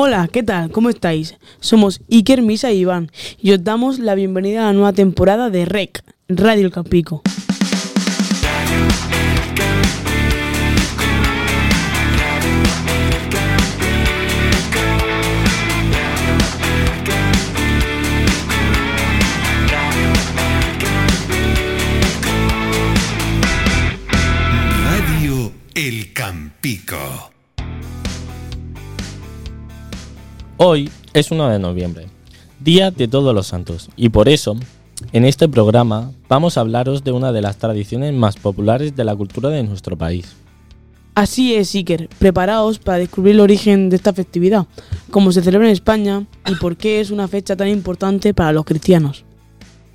Hola, ¿qué tal? ¿Cómo estáis? Somos Iker, Misa y Iván y os damos la bienvenida a la nueva temporada de REC, Radio El Campico. Radio El Campico. Hoy es 1 de noviembre, Día de Todos los Santos, y por eso, en este programa vamos a hablaros de una de las tradiciones más populares de la cultura de nuestro país. Así es, Iker, preparaos para descubrir el origen de esta festividad, cómo se celebra en España y por qué es una fecha tan importante para los cristianos.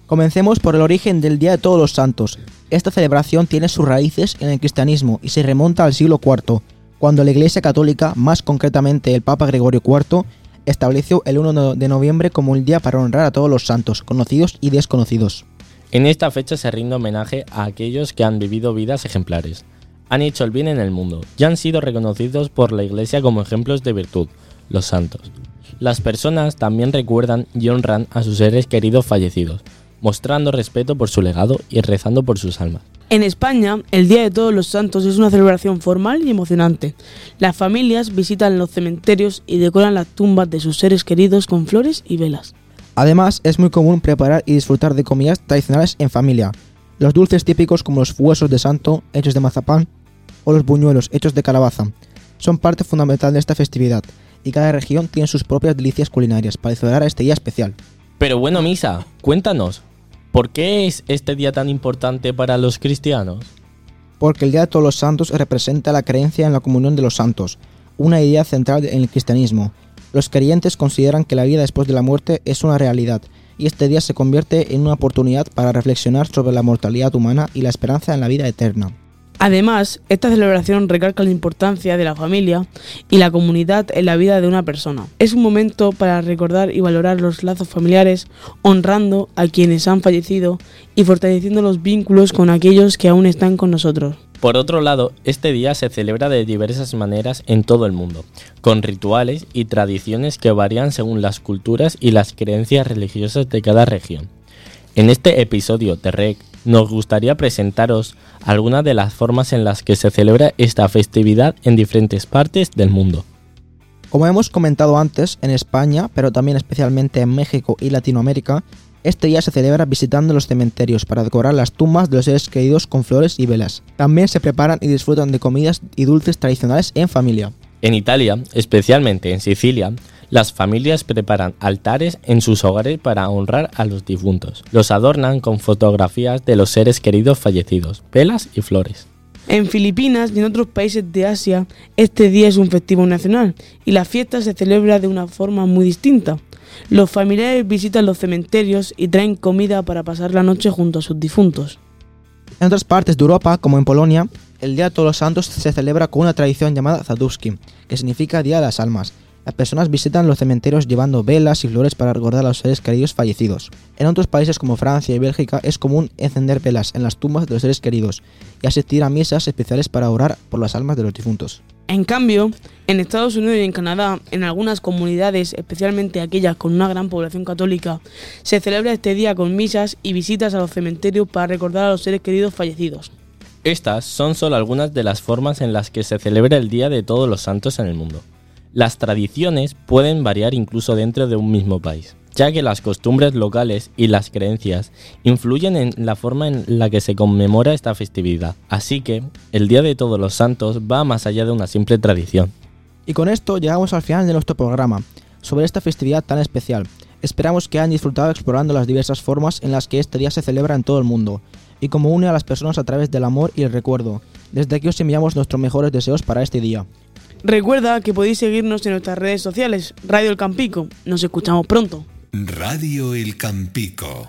Comencemos por el origen del Día de Todos los Santos. Esta celebración tiene sus raíces en el cristianismo y se remonta al siglo IV, cuando la Iglesia Católica, más concretamente el Papa Gregorio IV, estableció el 1 de noviembre como el día para honrar a todos los santos, conocidos y desconocidos. En esta fecha se rinde homenaje a aquellos que han vivido vidas ejemplares, han hecho el bien en el mundo y han sido reconocidos por la Iglesia como ejemplos de virtud, los santos. Las personas también recuerdan y honran a sus seres queridos fallecidos, mostrando respeto por su legado y rezando por sus almas. En España, el Día de Todos los Santos es una celebración formal y emocionante. Las familias visitan los cementerios y decoran las tumbas de sus seres queridos con flores y velas. Además, es muy común preparar y disfrutar de comidas tradicionales en familia. Los dulces típicos como los huesos de santo hechos de mazapán o los buñuelos hechos de calabaza son parte fundamental de esta festividad y cada región tiene sus propias delicias culinarias para celebrar este día especial. Pero bueno, Misa, cuéntanos, ¿por qué es este día tan importante para los cristianos? Porque el Día de Todos los Santos representa la creencia en la comunión de los santos, una idea central en el cristianismo. Los creyentes consideran que la vida después de la muerte es una realidad, y este día se convierte en una oportunidad para reflexionar sobre la mortalidad humana y la esperanza en la vida eterna. Además, esta celebración recalca la importancia de la familia y la comunidad en la vida de una persona. Es un momento para recordar y valorar los lazos familiares, honrando a quienes han fallecido y fortaleciendo los vínculos con aquellos que aún están con nosotros. Por otro lado, este día se celebra de diversas maneras en todo el mundo, con rituales y tradiciones que varían según las culturas y las creencias religiosas de cada región. En este episodio de REC nos gustaría presentaros algunas de las formas en las que se celebra esta festividad en diferentes partes del mundo. Como hemos comentado antes, en España, pero también especialmente en México y Latinoamérica, este día se celebra visitando los cementerios para decorar las tumbas de los seres queridos con flores y velas. También se preparan y disfrutan de comidas y dulces tradicionales en familia. En Italia, especialmente en Sicilia, las familias preparan altares en sus hogares para honrar a los difuntos. Los adornan con fotografías de los seres queridos fallecidos, velas y flores. En Filipinas y en otros países de Asia, este día es un festivo nacional y la fiesta se celebra de una forma muy distinta. Los familiares visitan los cementerios y traen comida para pasar la noche junto a sus difuntos. En otras partes de Europa, como en Polonia, el Día de Todos los Santos se celebra con una tradición llamada Zaduski, que significa Día de las Almas. Las personas visitan los cementerios llevando velas y flores para recordar a los seres queridos fallecidos. En otros países como Francia y Bélgica es común encender velas en las tumbas de los seres queridos y asistir a misas especiales para orar por las almas de los difuntos. En cambio, en Estados Unidos y en Canadá, en algunas comunidades, especialmente aquellas con una gran población católica, se celebra este día con misas y visitas a los cementerios para recordar a los seres queridos fallecidos. Estas son solo algunas de las formas en las que se celebra el Día de Todos los Santos en el mundo. Las tradiciones pueden variar incluso dentro de un mismo país, ya que las costumbres locales y las creencias influyen en la forma en la que se conmemora esta festividad. Así que, el Día de Todos los Santos va más allá de una simple tradición. Y con esto llegamos al final de nuestro programa sobre esta festividad tan especial. Esperamos que hayan disfrutado explorando las diversas formas en las que este día se celebra en todo el mundo y cómo une a las personas a través del amor y el recuerdo. Desde aquí os enviamos nuestros mejores deseos para este día. Recuerda que podéis seguirnos en nuestras redes sociales, Radio El Campico. Nos escuchamos pronto. Radio El Campico.